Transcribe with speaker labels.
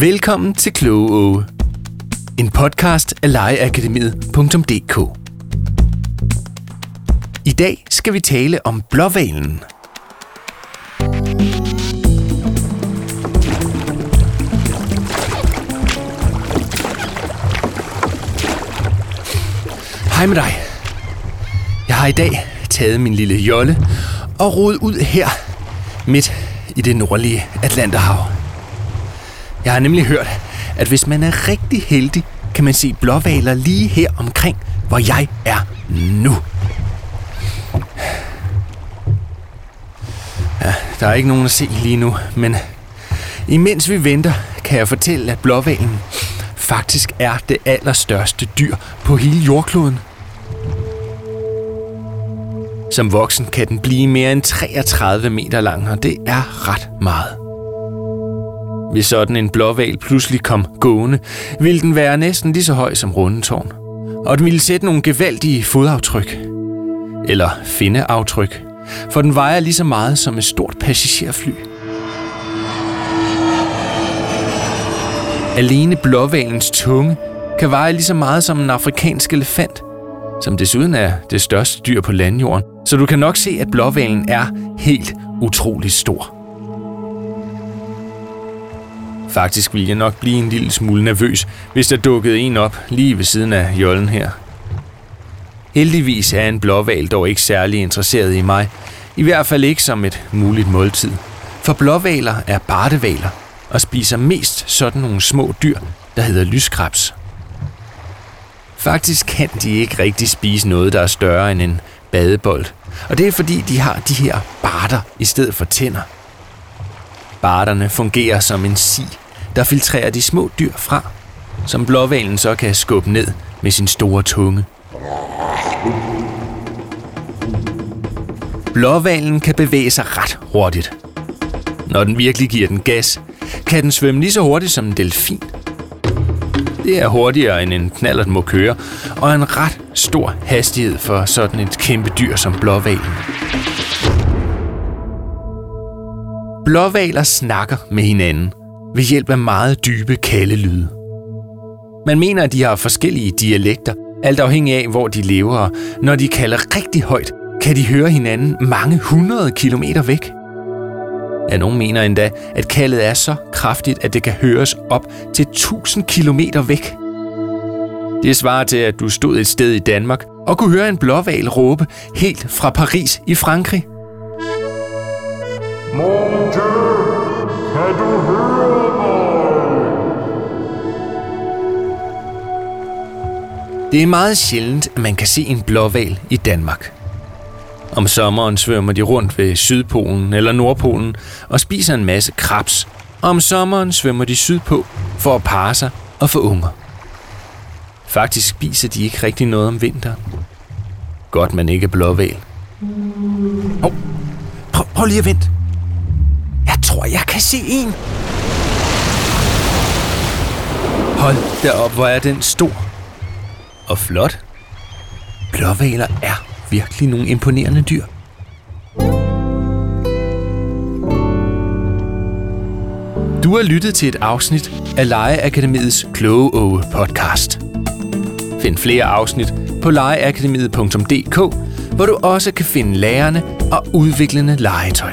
Speaker 1: Velkommen til Kloge Åge. En podcast af legeakademiet.dk I dag skal vi tale om blåvalen. Hej med dig. Jeg har i dag taget min lille jolle og rodet ud her midt i det nordlige Atlanterhav. Jeg har nemlig hørt, at hvis man er rigtig heldig, kan man se blåvaler lige her omkring, hvor jeg er nu. Ja, der er ikke nogen at se lige nu, men imens vi venter, kan jeg fortælle, at blåvalen faktisk er det allerstørste dyr på hele jordkloden. Som voksen kan den blive mere end 33 meter lang, og det er ret meget. Hvis sådan en blåval pludselig kom gående, ville den være næsten lige så høj som rundetårn. Og den ville sætte nogle gevaldige fodaftryk. Eller findeaftryk. For den vejer lige så meget som et stort passagerfly. Alene blåvalens tunge kan veje lige så meget som en afrikansk elefant, som desuden er det største dyr på landjorden. Så du kan nok se, at blåvalen er helt utrolig stor. Faktisk ville jeg nok blive en lille smule nervøs, hvis der dukkede en op lige ved siden af jollen her. Heldigvis er en blåval dog ikke særlig interesseret i mig. I hvert fald ikke som et muligt måltid. For blåvaler er bartevaler og spiser mest sådan nogle små dyr, der hedder lyskrebs. Faktisk kan de ikke rigtig spise noget, der er større end en badebold. Og det er fordi, de har de her barter i stedet for tænder. Barterne fungerer som en si, der filtrerer de små dyr fra, som blåvalen så kan skubbe ned med sin store tunge. Blåvalen kan bevæge sig ret hurtigt. Når den virkelig giver den gas, kan den svømme lige så hurtigt som en delfin. Det er hurtigere end en knallert må køre, og en ret stor hastighed for sådan et kæmpe dyr som blåvalen. Blåvaler snakker med hinanden ved hjælp af meget dybe kaldelyde. Man mener, at de har forskellige dialekter, alt afhængig af, hvor de lever, og når de kalder rigtig højt, kan de høre hinanden mange hundrede kilometer væk. Ja, nogen mener endda, at kaldet er så kraftigt, at det kan høres op til 1000 kilometer væk. Det svarer til, at du stod et sted i Danmark og kunne høre en blåval råbe helt fra Paris i Frankrig.
Speaker 2: Mor kan du høre mig?
Speaker 1: Det er meget sjældent, at man kan se en blåval i Danmark. Om sommeren svømmer de rundt ved Sydpolen eller Nordpolen og spiser en masse krabs. Og om sommeren svømmer de sydpå for at parre sig og få unger. Faktisk spiser de ikke rigtig noget om vinteren. Godt, man ikke er blåval. Oh, prøv, prøv lige at vente. Jeg kan se en. Hold da op, hvor er den stor. Og flot. Blåvaler er virkelig nogle imponerende dyr. Du har lyttet til et afsnit af Legeakademiets Kloge Åge podcast. Find flere afsnit på legeakademiet.dk, hvor du også kan finde lærerne og udviklende legetøj.